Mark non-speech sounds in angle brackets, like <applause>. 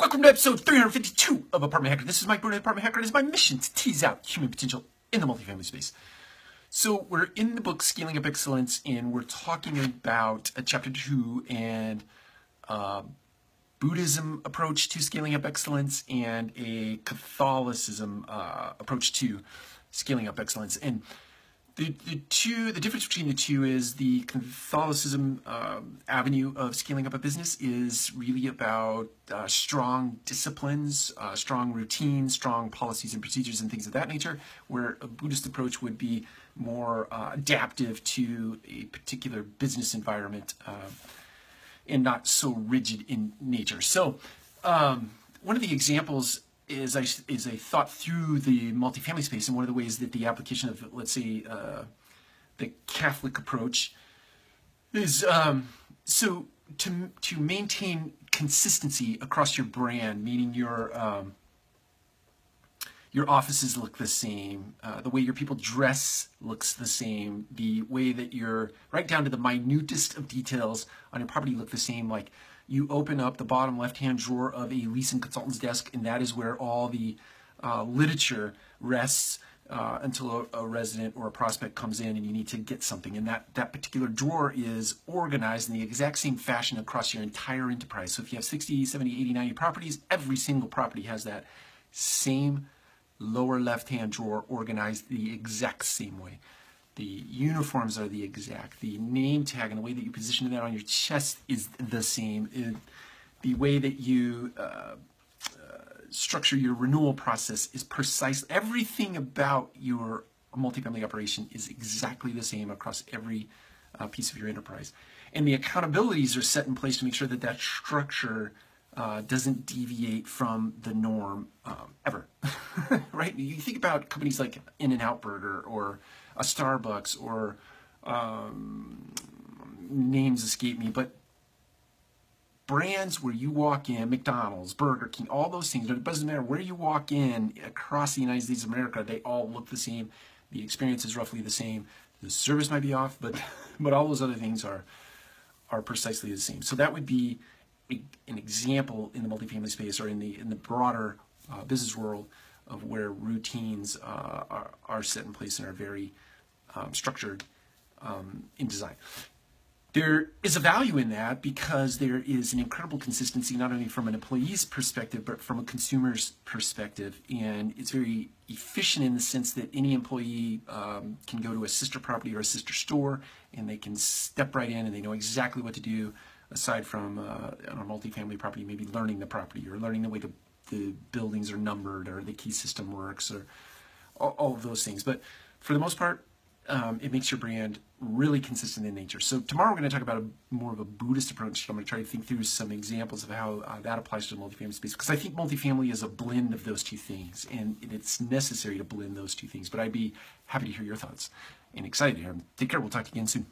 Welcome to episode 352 of Apartment Hacker. This is Mike Brewer, Apartment Hacker. It is my mission to tease out human potential in the multifamily space. So we're in the book Scaling Up Excellence, and we're talking about a chapter two and uh, Buddhism approach to scaling up excellence and a Catholicism uh, approach to scaling up excellence. And the, the two the difference between the two is the Catholicism uh, avenue of scaling up a business is really about uh, strong disciplines, uh, strong routines, strong policies and procedures and things of that nature. Where a Buddhist approach would be more uh, adaptive to a particular business environment uh, and not so rigid in nature. So um, one of the examples is I, is I thought through the multifamily space and one of the ways that the application of, let's say, uh, the Catholic approach is um, so to, to maintain consistency across your brand, meaning your, um, your offices look the same, uh, the way your people dress looks the same, the way that you're, right down to the minutest of details on your property look the same, like you open up the bottom left-hand drawer of a leasing consultant's desk, and that is where all the uh, literature rests uh, until a, a, resident or a prospect comes in and you need to get something. And that, that particular drawer is organized in the exact same fashion across your entire enterprise. So if you have 60, 70, 80, 90 properties, every single property has that same lower left-hand drawer organized the exact same way. The uniforms are the exact. The name tag and the way that you position that on your chest is the same. It, the way that you uh, uh, structure your renewal process is precise. Everything about your multifamily operation is exactly the same across every uh, piece of your enterprise. And the accountabilities are set in place to make sure that that structure uh, doesn't deviate from the norm um, ever, <laughs> right? You think about companies like In-N-Out Burger or a Starbucks or um, names escape me, but brands where you walk in, McDonald's, Burger King, all those things, it doesn't matter where you walk in across the United States of America, they all look the same. The experience is roughly the same. The service might be off, but <laughs> but all those other things are are precisely the same. So that would be a, an example in the multifamily space or in the in the broader uh, business world of where routines uh, are, are set in place and are very um, structured um, in design. There is a value in that because there is an incredible consistency, not only from an employee's perspective, but from a consumer's perspective. And it's very efficient in the sense that any employee um, can go to a sister property or a sister store and they can step right in and they know exactly what to do aside from uh, on a multifamily property, maybe learning the property or learning the way the, the buildings are numbered or the key system works or all, all of those things. But for the most part, um, it makes your brand really consistent in nature. So tomorrow we're going to talk about a, more of a Buddhist approach. I'm going to try to think through some examples of how uh, that applies to the multifamily space because I think multifamily is a blend of those two things, and it's necessary to blend those two things. But I'd be happy to hear your thoughts and excited to hear them. Take care. We'll talk again soon.